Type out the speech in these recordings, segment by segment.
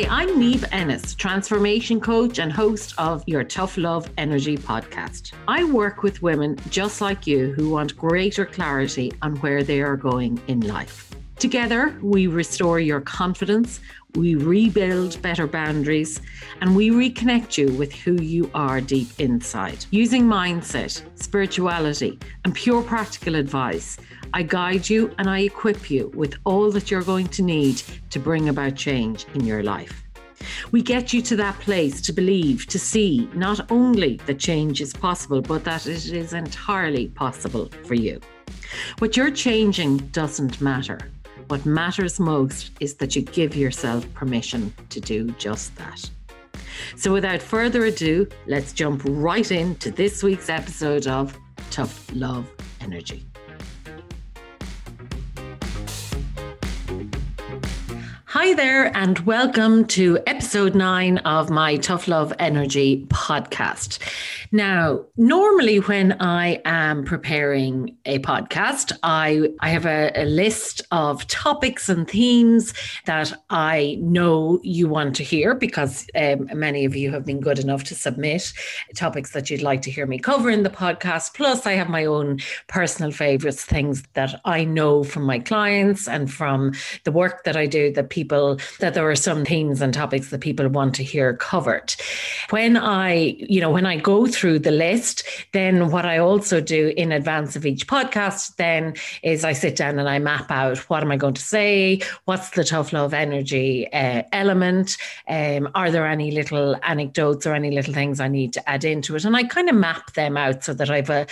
Hi, I'm Niamh Ennis, transformation coach and host of your Tough Love Energy podcast. I work with women just like you who want greater clarity on where they are going in life. Together, we restore your confidence, we rebuild better boundaries, and we reconnect you with who you are deep inside. Using mindset, spirituality, and pure practical advice, I guide you and I equip you with all that you're going to need to bring about change in your life. We get you to that place to believe, to see not only that change is possible, but that it is entirely possible for you. What you're changing doesn't matter. What matters most is that you give yourself permission to do just that. So, without further ado, let's jump right into this week's episode of Tough Love Energy. Hi there, and welcome to episode nine of my Tough Love Energy podcast. Now, normally when I am preparing a podcast, I, I have a, a list of topics and themes that I know you want to hear because um, many of you have been good enough to submit topics that you'd like to hear me cover in the podcast. Plus, I have my own personal favorites, things that I know from my clients and from the work that I do that people, that there are some themes and topics that people want to hear covered. When I, you know, when I go through the list. Then what I also do in advance of each podcast then is I sit down and I map out what am I going to say? What's the tough love energy uh, element? Um, are there any little anecdotes or any little things I need to add into it? And I kind of map them out so that I've a,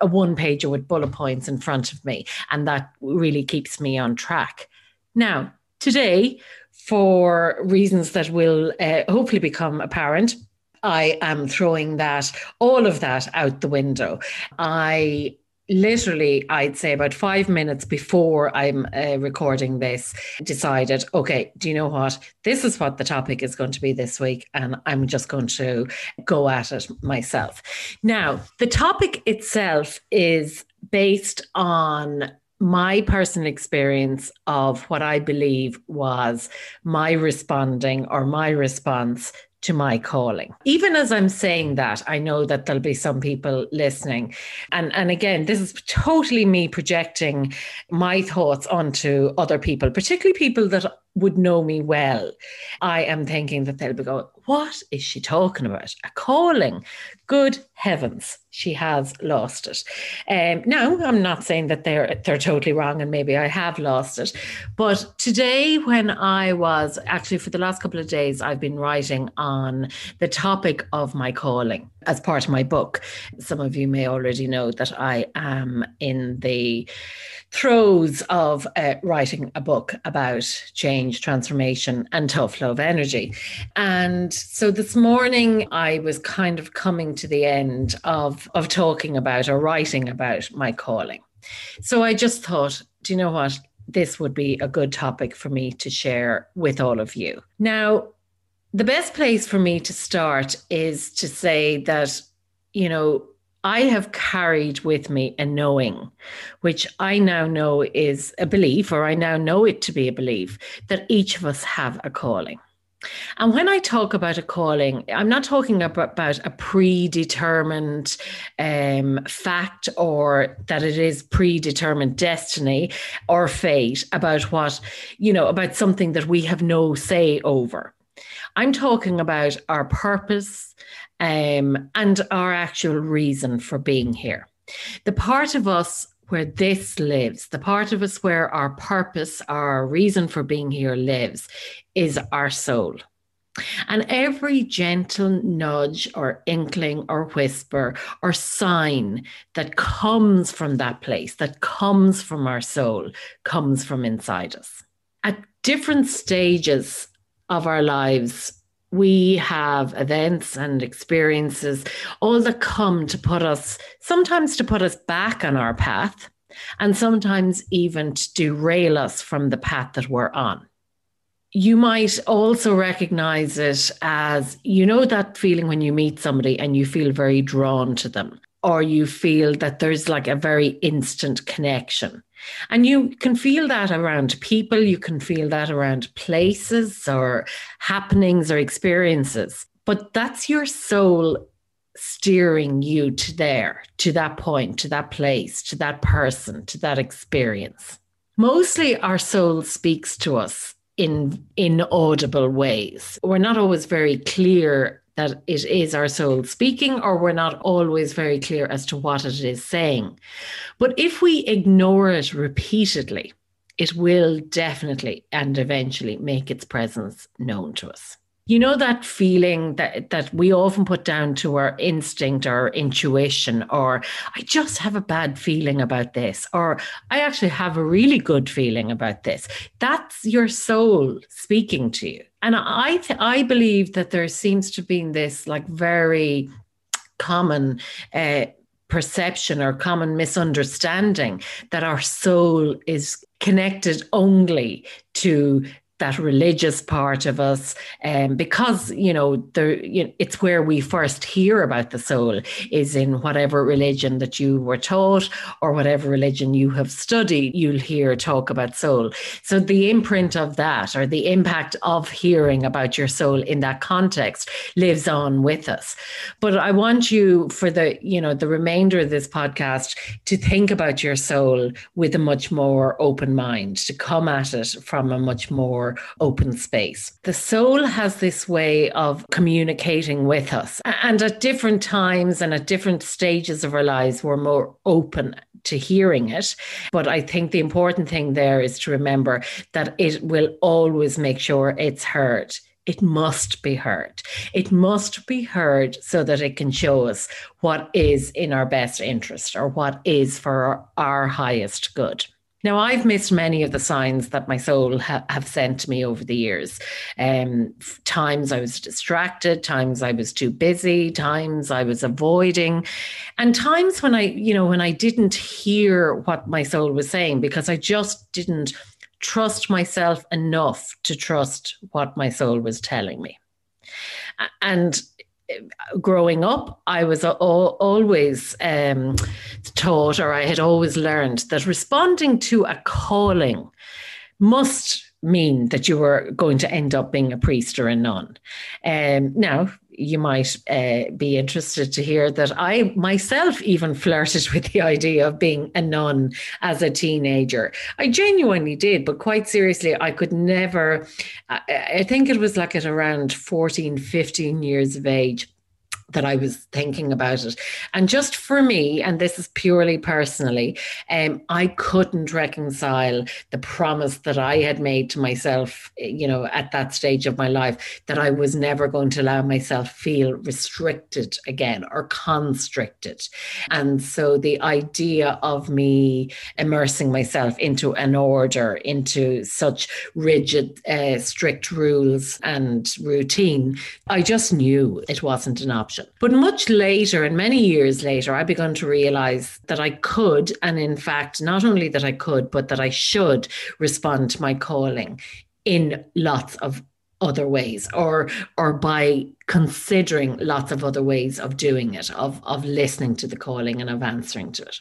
a one pager with bullet points in front of me. And that really keeps me on track. Now, today, for reasons that will uh, hopefully become apparent, I am throwing that, all of that out the window. I literally, I'd say about five minutes before I'm uh, recording this, decided, okay, do you know what? This is what the topic is going to be this week, and I'm just going to go at it myself. Now, the topic itself is based on my personal experience of what I believe was my responding or my response to my calling. Even as I'm saying that, I know that there'll be some people listening. And, and again, this is totally me projecting my thoughts onto other people, particularly people that would know me well. I am thinking that they'll be going, What is she talking about? A calling. Good heavens, she has lost it. Um, now, I'm not saying that they're they're totally wrong, and maybe I have lost it. But today, when I was actually for the last couple of days, I've been writing on the topic of my calling as part of my book. Some of you may already know that I am in the throes of uh, writing a book about change, transformation, and tough love energy. And so this morning, I was kind of coming to the end of, of talking about or writing about my calling. So I just thought, do you know what? This would be a good topic for me to share with all of you. Now, the best place for me to start is to say that, you know, I have carried with me a knowing, which I now know is a belief, or I now know it to be a belief, that each of us have a calling. And when I talk about a calling, I'm not talking about, about a predetermined um, fact or that it is predetermined destiny or fate about what, you know, about something that we have no say over. I'm talking about our purpose um, and our actual reason for being here. The part of us where this lives, the part of us where our purpose, our reason for being here lives, is our soul. And every gentle nudge or inkling or whisper or sign that comes from that place, that comes from our soul, comes from inside us. At different stages of our lives, we have events and experiences, all that come to put us, sometimes to put us back on our path, and sometimes even to derail us from the path that we're on. You might also recognize it as, you know, that feeling when you meet somebody and you feel very drawn to them. or you feel that there's like a very instant connection. And you can feel that around people, you can feel that around places or happenings or experiences. But that's your soul steering you to there, to that point, to that place, to that person, to that experience. Mostly our soul speaks to us in inaudible ways. We're not always very clear that it is our soul speaking, or we're not always very clear as to what it is saying. But if we ignore it repeatedly, it will definitely and eventually make its presence known to us. You know that feeling that that we often put down to our instinct or intuition or i just have a bad feeling about this or i actually have a really good feeling about this. That's your soul speaking to you and i th- i believe that there seems to be this like very common uh, perception or common misunderstanding that our soul is connected only to that religious part of us um, because you know you know, it's where we first hear about the soul is in whatever religion that you were taught or whatever religion you have studied you'll hear talk about soul. So the imprint of that or the impact of hearing about your soul in that context lives on with us. But i want you for the you know the remainder of this podcast to think about your soul with a much more open mind to come at it from a much more open space. The soul has this way of communicating with us. And at different times and at different stages of our lives, we're more open to hearing it. But I think the important thing there is to remember that it will always make sure it's heard. It must be heard. It must be heard so that it can show us what is in our best interest or what is for our highest good. Now, I've missed many of the signs that my soul ha- have sent me over the years. Um, times I was distracted, times I was too busy, times I was avoiding, and times when I, you know, when I didn't hear what my soul was saying because I just didn't trust myself enough to trust what my soul was telling me. And growing up, I was always um, taught, or I had always learned, that responding to a calling must mean that you were going to end up being a priest or a nun. Um, now, you might uh, be interested to hear that I myself even flirted with the idea of being a nun as a teenager. I genuinely did, but quite seriously, I could never. I, I think it was like at around 14, 15 years of age that I was thinking about it. And just for me, and this is purely personally, um, I couldn't reconcile the promise that I had made to myself, you know, at that stage of my life, that I was never going to allow myself feel restricted again or constricted. And so the idea of me immersing myself into an order, into such rigid, uh, strict rules and routine, I just knew it wasn't an option. But much later, and many years later, I began to realize that I could, and in fact, not only that I could, but that I should respond to my calling in lots of other ways or or by considering lots of other ways of doing it of of listening to the calling and of answering to it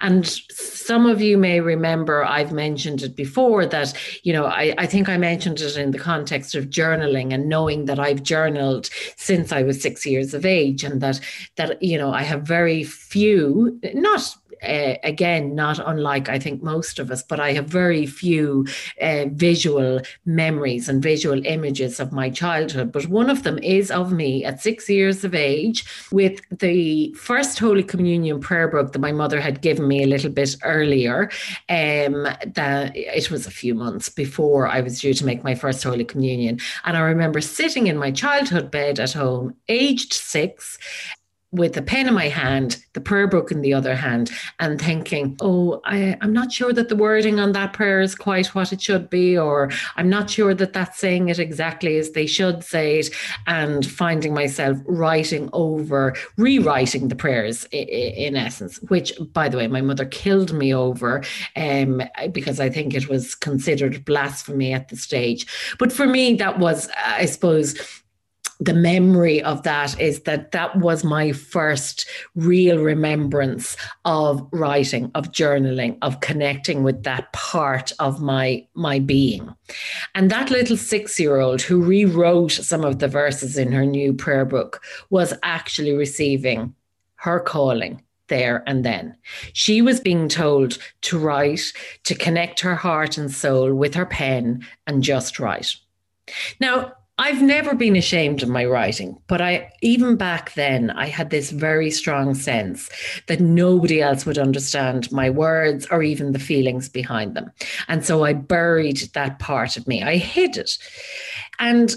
and some of you may remember I've mentioned it before that, you know, I, I think I mentioned it in the context of journaling and knowing that I've journaled since I was six years of age and that that, you know, I have very few, not uh, again, not unlike I think most of us, but I have very few uh, visual memories and visual images of my childhood. But one of them is of me at six years of age with the first Holy Communion prayer book that my mother had given me a little bit earlier. Um, that it was a few months before I was due to make my first Holy Communion. And I remember sitting in my childhood bed at home, aged six, with the pen in my hand, the prayer book in the other hand, and thinking, oh, I, am not sure that the wording on that prayer is quite what it should be, or I'm not sure that that's saying it exactly as they should say it, and finding myself writing over, rewriting the prayers in, in essence, which, by the way, my mother killed me over um, because I think it was considered blasphemy at the stage. But for me, that was, I suppose, the memory of that is that that was my first real remembrance of writing of journaling of connecting with that part of my my being and that little 6 year old who rewrote some of the verses in her new prayer book was actually receiving her calling there and then. She was being told to write, to connect her heart and soul with her pen and just write. Now, I've never been ashamed of my writing, but I even back then I had this very strong sense that nobody else would understand my words or even the feelings behind them. And so I buried that part of me. I hid it. And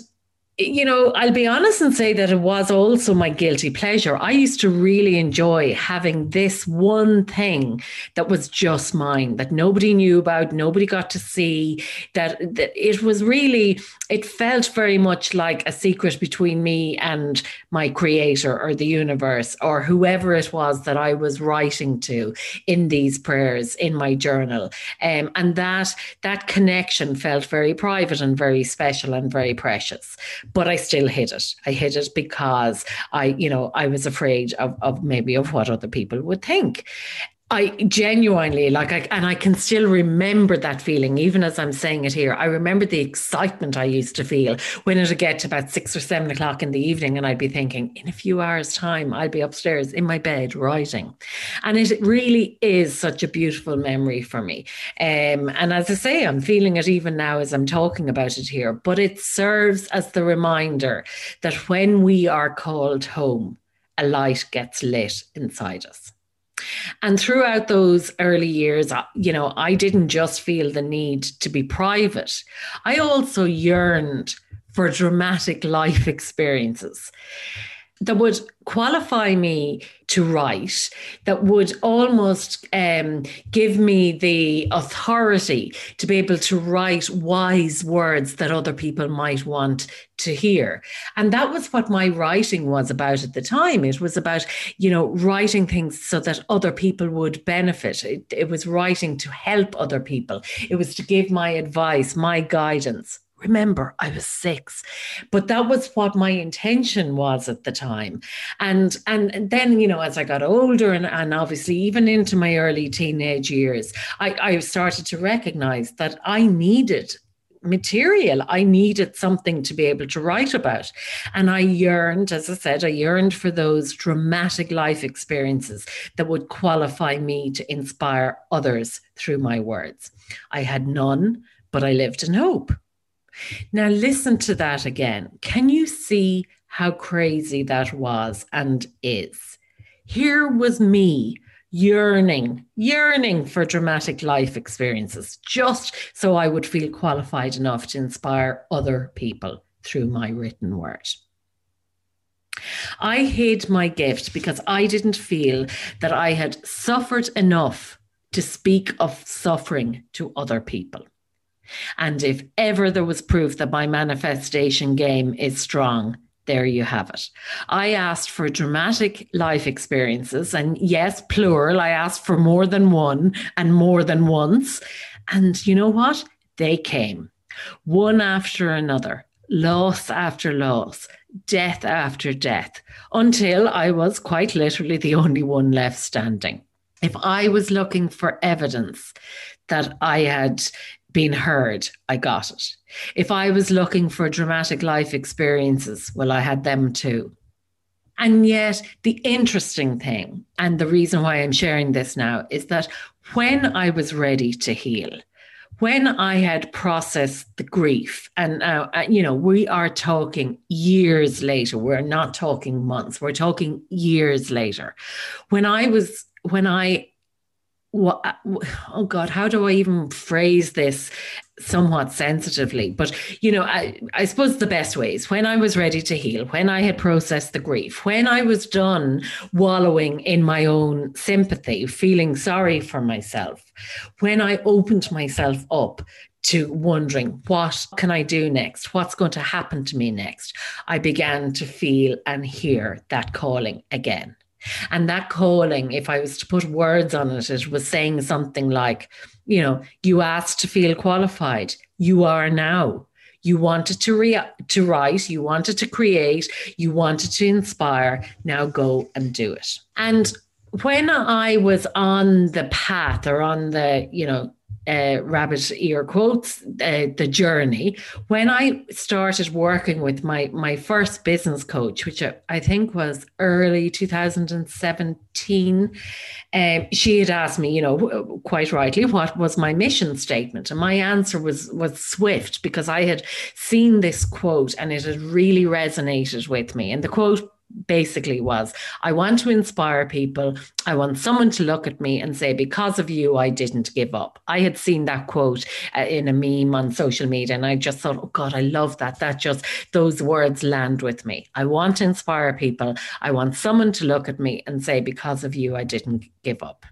you know, I'll be honest and say that it was also my guilty pleasure. I used to really enjoy having this one thing that was just mine, that nobody knew about, nobody got to see, that, that it was really, it felt very much like a secret between me and my creator or the universe or whoever it was that I was writing to in these prayers in my journal. Um, and that that connection felt very private and very special and very precious but I still hid it. I hid it because I, you know, I was afraid of, of maybe of what other people would think. I genuinely like I and I can still remember that feeling, even as I'm saying it here. I remember the excitement I used to feel when it would get to about six or seven o'clock in the evening, and I'd be thinking, in a few hours' time, I'll be upstairs in my bed writing. And it really is such a beautiful memory for me. Um, and as I say, I'm feeling it even now as I'm talking about it here, but it serves as the reminder that when we are called home, a light gets lit inside us. And throughout those early years, uh, you know, I didn't just feel the need to be private. I also yearned for dramatic life experiences that would qualify me to write, that would almost um, give me the authority to be able to write wise words that other people might want to hear. And that was what my writing was about at the time. It was about, you know, writing things so that other people would benefit. It, it was writing to help other people, it was to give my advice, my guidance. Remember, I was six, but that was what my intention was at the time. And and then, you know, as I got older and, and obviously even into my early teenage years, I, I started to recognize that I needed material. I needed something to be able to write about. And I yearned, as I said, I yearned for those dramatic life experiences that would qualify me to inspire others through my words. I had none, but I lived in hope. Now, listen to that again. Can you see how crazy that was and is? Here was me yearning, yearning for dramatic life experiences, just so I would feel qualified enough to inspire other people through my written word. I hid my gift because I didn't feel that I had suffered enough to speak of suffering to other people. And if ever there was proof that my manifestation game is strong, there you have it. I asked for dramatic life experiences, and yes, plural, I asked for more than one and more than once. And you know what? They came one after another, loss after loss, death after death, until I was quite literally the only one left standing. If I was looking for evidence that I had been heard, I got it. If I was looking for dramatic life experiences, well, I had them too. And yet, the interesting thing, and the reason why I'm sharing this now, is that when I was ready to heal, when I had processed the grief, and uh, you know, we are talking years later, we're not talking months, we're talking years later. When I was, when I what, oh God, how do I even phrase this somewhat sensitively? But, you know, I, I suppose the best ways when I was ready to heal, when I had processed the grief, when I was done wallowing in my own sympathy, feeling sorry for myself, when I opened myself up to wondering what can I do next? What's going to happen to me next? I began to feel and hear that calling again. And that calling, if I was to put words on it, it was saying something like, you know, you asked to feel qualified. You are now. You wanted to re- to write, you wanted to create, you wanted to inspire. Now go and do it. And when I was on the path or on the, you know, uh, rabbit ear quotes uh, the journey. When i started working with my my first business coach which I, I think was early 2017 um, she had asked me you know quite rightly what was my mission statement? And my answer was was swift because i had seen this quote and it had really resonated with me. And the quote basically was I want to inspire people. I want someone to look at me and say, because of you, I didn't give up. I had seen that quote uh, in a meme on social media and I just thought, oh God, I love that. That just, those words land with me. I want to inspire people. I want someone to look at me and say, because of you, I didn't give up.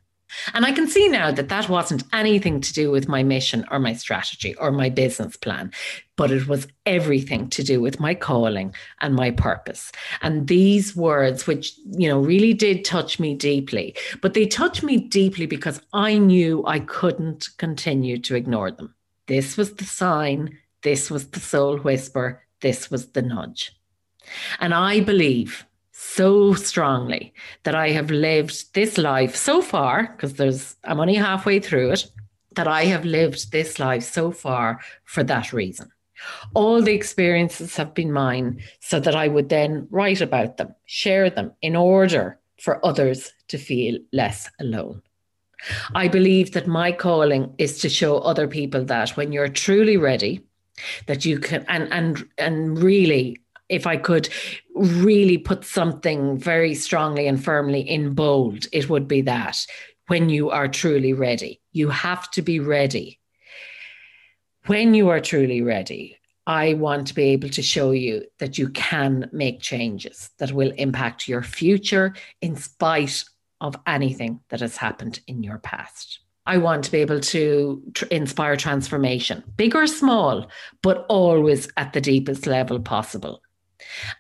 And I can see now that that wasn't anything to do with my mission or my strategy or my business plan, but it was everything to do with my calling and my purpose. And these words, which, you know, really did touch me deeply, but they touched me deeply because I knew I couldn't continue to ignore them. This was the sign, this was the soul whisper, this was the nudge. And I believe so strongly that I have lived this life so far, because there's I'm only halfway through it, that I have lived this life so far for that reason. All the experiences have been mine so that I would then write about them, share them in order for others to feel less alone. I believe that my calling is to show other people that when you're truly ready, that you can and and and really if I could really put something very strongly and firmly in bold, it would be that when you are truly ready, you have to be ready. When you are truly ready, I want to be able to show you that you can make changes that will impact your future in spite of anything that has happened in your past. I want to be able to tr- inspire transformation, big or small, but always at the deepest level possible.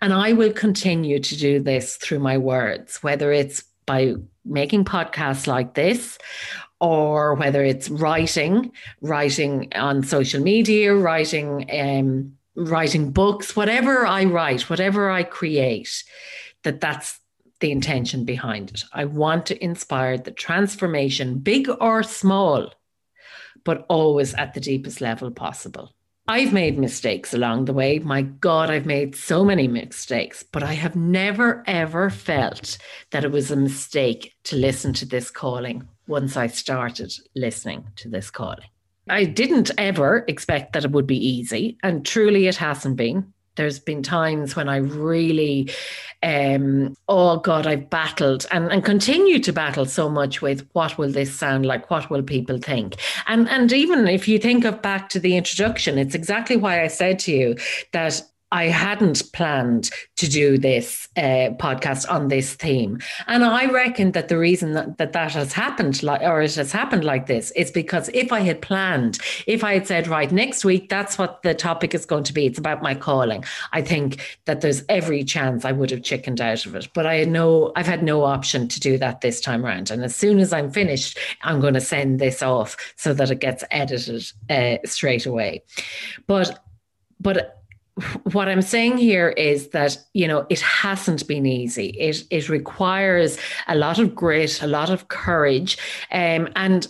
And I will continue to do this through my words, whether it's by making podcasts like this or whether it's writing, writing on social media, writing um, writing books, whatever I write, whatever I create, that that's the intention behind it. I want to inspire the transformation, big or small, but always at the deepest level possible. I've made mistakes along the way. My God, I've made so many mistakes, but I have never, ever felt that it was a mistake to listen to this calling once I started listening to this calling. I didn't ever expect that it would be easy, and truly it hasn't been there's been times when I really, um, oh God, I've battled and, and continue to battle so much with what will this sound like? What will people think? And and even if you think of back to the introduction, it's exactly why I said to you that I hadn't planned to do this uh, podcast on this theme. And I reckon that the reason that, that that has happened, like, or it has happened like this, is because if I had planned, if I had said, right, next week, that's what the topic is going to be, it's about my calling, I think that there's every chance I would have chickened out of it. But I know I've had no option to do that this time around. And as soon as I'm finished, I'm going to send this off so that it gets edited uh, straight away. But, but, what I'm saying here is that you know it hasn't been easy. It it requires a lot of grit, a lot of courage, um, and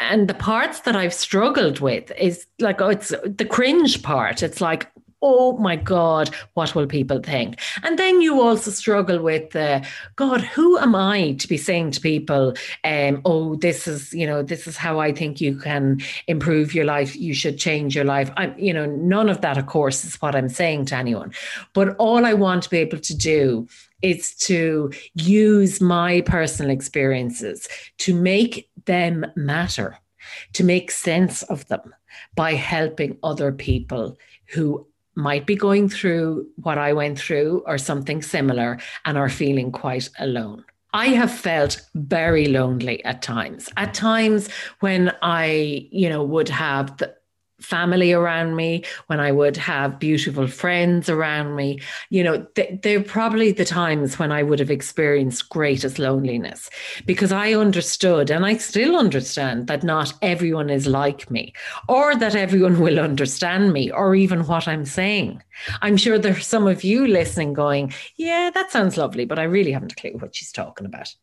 and the parts that I've struggled with is like oh, it's the cringe part. It's like oh my God, what will people think? And then you also struggle with, uh, God, who am I to be saying to people, um, oh, this is, you know, this is how I think you can improve your life. You should change your life. I'm, you know, none of that, of course, is what I'm saying to anyone. But all I want to be able to do is to use my personal experiences to make them matter, to make sense of them by helping other people who might be going through what I went through or something similar and are feeling quite alone. I have felt very lonely at times. At times when I, you know, would have the family around me, when I would have beautiful friends around me. You know, th- they're probably the times when I would have experienced greatest loneliness because I understood and I still understand that not everyone is like me or that everyone will understand me or even what I'm saying. I'm sure there's some of you listening going, yeah, that sounds lovely, but I really haven't a clue what she's talking about.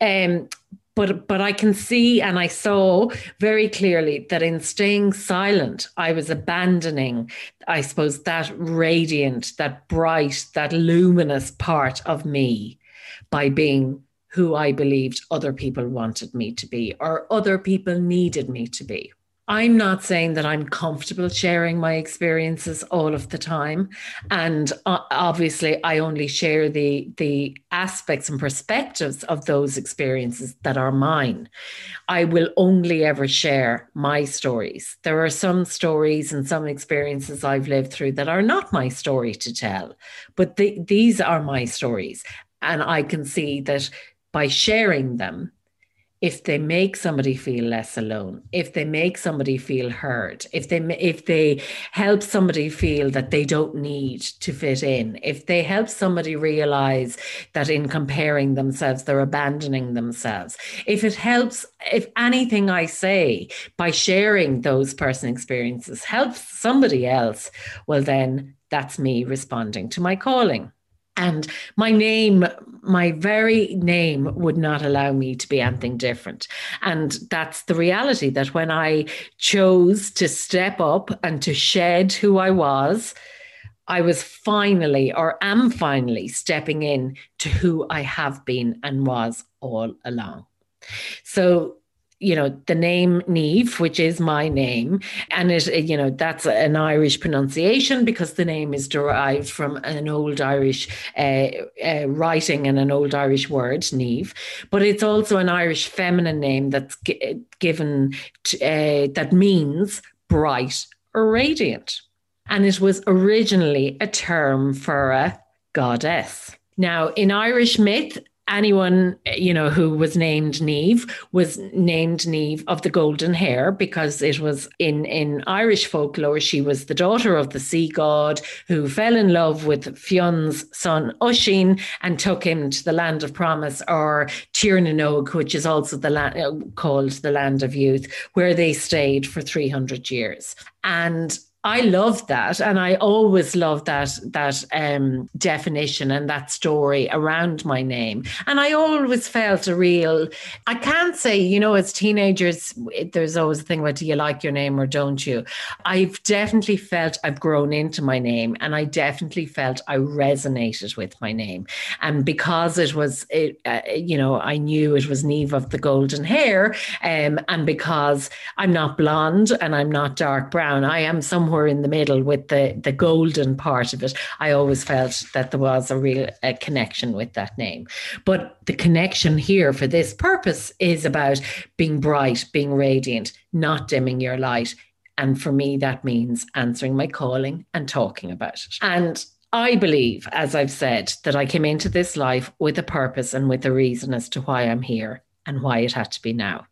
Um, but but I can see and I saw very clearly that in staying silent, I was abandoning, I suppose, that radiant, that bright, that luminous part of me by being who I believed other people wanted me to be or other people needed me to be. I'm not saying that I'm comfortable sharing my experiences all of the time, and uh, obviously, I only share the the aspects and perspectives of those experiences that are mine. I will only ever share my stories. There are some stories and some experiences I've lived through that are not my story to tell, but the, these are my stories, and I can see that by sharing them if they make somebody feel less alone if they make somebody feel heard if they if they help somebody feel that they don't need to fit in if they help somebody realize that in comparing themselves they're abandoning themselves if it helps if anything i say by sharing those person experiences helps somebody else well then that's me responding to my calling and my name, my very name would not allow me to be anything different. And that's the reality that when I chose to step up and to shed who I was, I was finally, or am finally, stepping in to who I have been and was all along. So you know the name Niamh, which is my name, and it you know that's an Irish pronunciation because the name is derived from an old Irish uh, uh, writing and an old Irish word Niamh, but it's also an Irish feminine name that's g- given to, uh, that means bright or radiant, and it was originally a term for a goddess. Now, in Irish myth, anyone you know who was named Niamh was named Niamh of the golden hair because it was in in Irish folklore she was the daughter of the sea god who fell in love with Fionn's son Oisin and took him to the land of promise or Tír na nÓg which is also the land uh, called the land of youth where they stayed for 300 years. And I love that, and I always love that that um, definition and that story around my name. And I always felt a real. I can't say, you know, as teenagers, there's always a thing about do you like your name or don't you? I've definitely felt I've grown into my name, and I definitely felt I resonated with my name. And because it was, it, uh, you know, I knew it was Niamh of the golden hair, um, and because I'm not blonde and I'm not dark brown, I am somewhere somewhere in the middle with the the golden part of it. I always felt that there was a real a connection with that name. But the connection here for this purpose is about being bright being radiant not dimming your light. And for me that means answering my calling and talking about it. And I believe, as I've said, that I came into this life with a purpose and with a reason as to why I'm here and why it had to be now.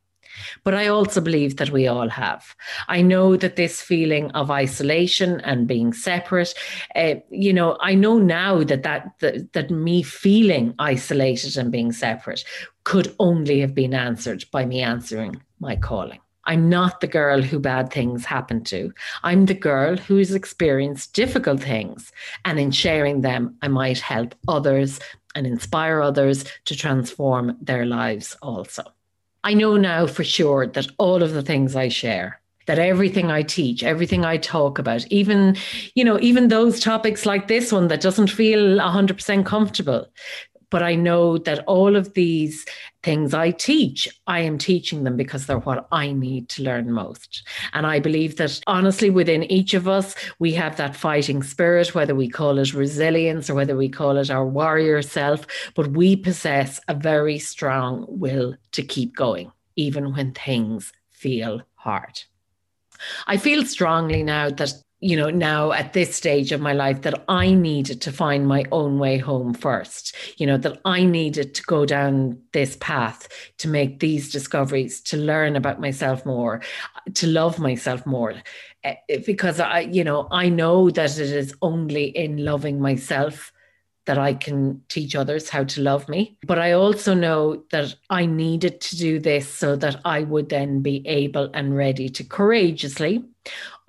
But I also believe that we all have. I know that this feeling of isolation and being separate, uh, you know, I know now that, that that that me feeling isolated and being separate could only have been answered by me answering my calling. I'm not the girl who bad things happen to. I'm the girl who's experienced difficult things. And in sharing them, I might help others and inspire others to transform their lives also. I know now for sure that all of the things I share, that everything I teach, everything I talk about, even, you know, even those topics like this one that doesn't feel 100% comfortable, but I know that all of these things I teach, I am teaching them because they're what I need to learn most. And I believe that honestly, within each of us, we have that fighting spirit, whether we call it resilience or whether we call it our warrior self, but we possess a very strong will to keep going, even when things feel hard. I feel strongly now that you know, now at this stage of my life that I needed to find my own way home first, you know, that I needed to go down this path to make these discoveries, to learn about myself more, to love myself more. Eh, because I, you know, I know that it is only in loving myself that I can teach others how to love me. But I also know that I needed to do this so that I would then be able and ready to courageously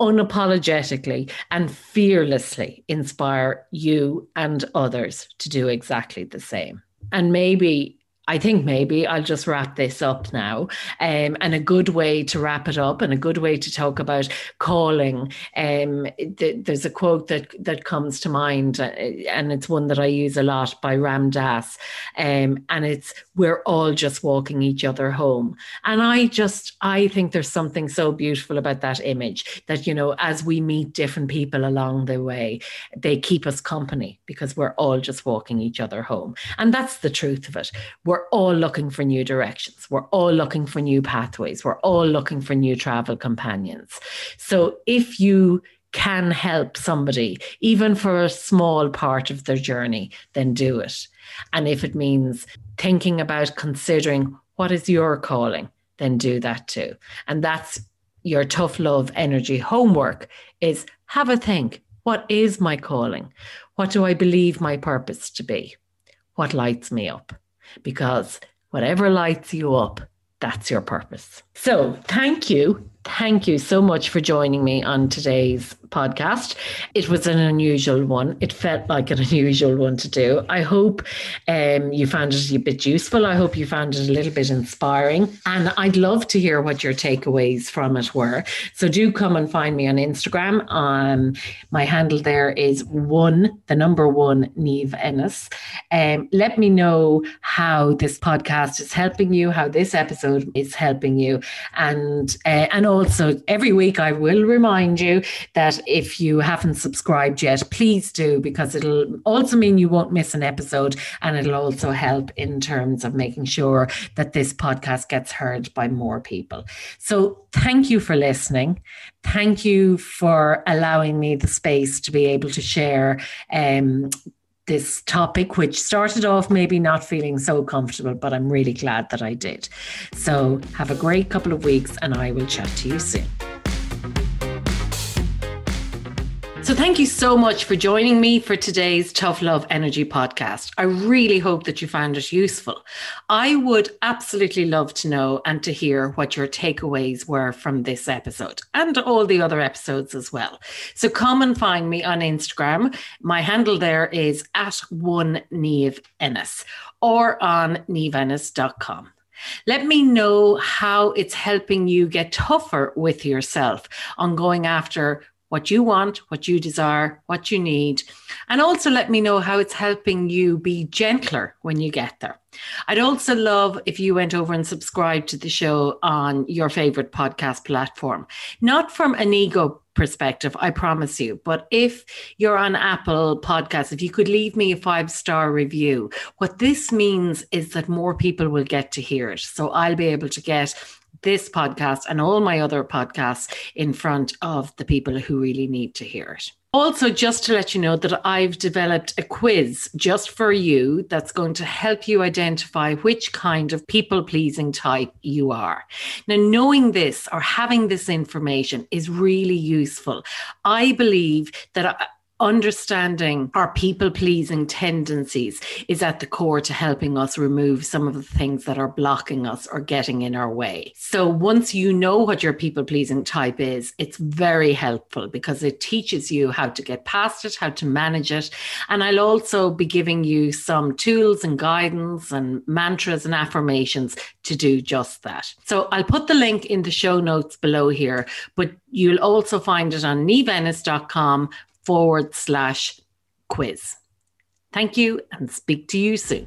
unapologetically and fearlessly inspire you and others to do exactly the same. And maybe I think maybe I'll just wrap this up now. Um, and a good way to wrap it up and a good way to talk about calling. Um, th- there's a quote that, that comes to mind, uh, and it's one that I use a lot by Ram Dass. Um, and it's, we're all just walking each other home. And I just, I think there's something so beautiful about that image that, you know, as we meet different people along the way, they keep us company because we're all just walking each other home. And that's the truth of it. We're we're all looking for new directions. We're all looking for new pathways. We're all looking for new travel companions. So if you can help somebody, even for a small part of their journey, then do it. And if it means thinking about considering what is your calling, then do that too. And that's your tough love energy homework is have a think. What is my calling? What do I believe my purpose to be? What lights me up? Because whatever lights you up, that's your purpose. So, thank you Thank you so much for joining me on today's podcast. It was an unusual one. It felt like an unusual one to do. I hope um, you found it a bit useful. I hope you found it a little bit inspiring. And I'd love to hear what your takeaways from it were. So do come and find me on Instagram. Um, my handle there is one, the number one, Niamh Ennis. Um, let me know how this podcast is helping you, how this episode is helping you, and uh, and also every week I will remind you that if you haven't subscribed yet, please do because it'll also mean you won't miss an episode and it'll also help in terms of making sure that this podcast gets heard by more people. So thank you for listening. Thank you for allowing me the space to be able to share um, this topic, which started off maybe not feeling so comfortable, but I'm really glad that I did. So, have a great couple of weeks, and I will chat to you soon. So, thank you so much for joining me for today's Tough Love Energy podcast. I really hope that you found it useful. I would absolutely love to know and to hear what your takeaways were from this episode and all the other episodes as well. So, come and find me on Instagram. My handle there is at one Niamh Ennis or on niamhennis.com. Let me know how it's helping you get tougher with yourself on going after what you want, what you desire, what you need. And also let me know how it's helping you be gentler when you get there. I'd also love if you went over and subscribed to the show on your favorite podcast platform, not from an ego perspective, I promise you. But if you're on Apple Podcasts, if you could leave me a five star review, what this means is that more people will get to hear it. So I'll be able to get this podcast and all my other podcasts in front of the people who really need to hear it. Also, just to let you know that I've developed a quiz just for you that's going to help you identify which kind of people pleasing type you are. Now, knowing this or having this information is really useful. I believe that understanding our people pleasing tendencies is at the core to helping us remove some of the things that are blocking us or getting in our way. So once you know what your people pleasing type is, it's very helpful because it teaches you how to get past it, how to manage it. And I'll also be giving you some tools and guidance and mantras and affirmations to do just that. So I'll put the link in the show notes below here, but you'll also find it on niamhennis.com forward slash quiz. Thank you and speak to you soon.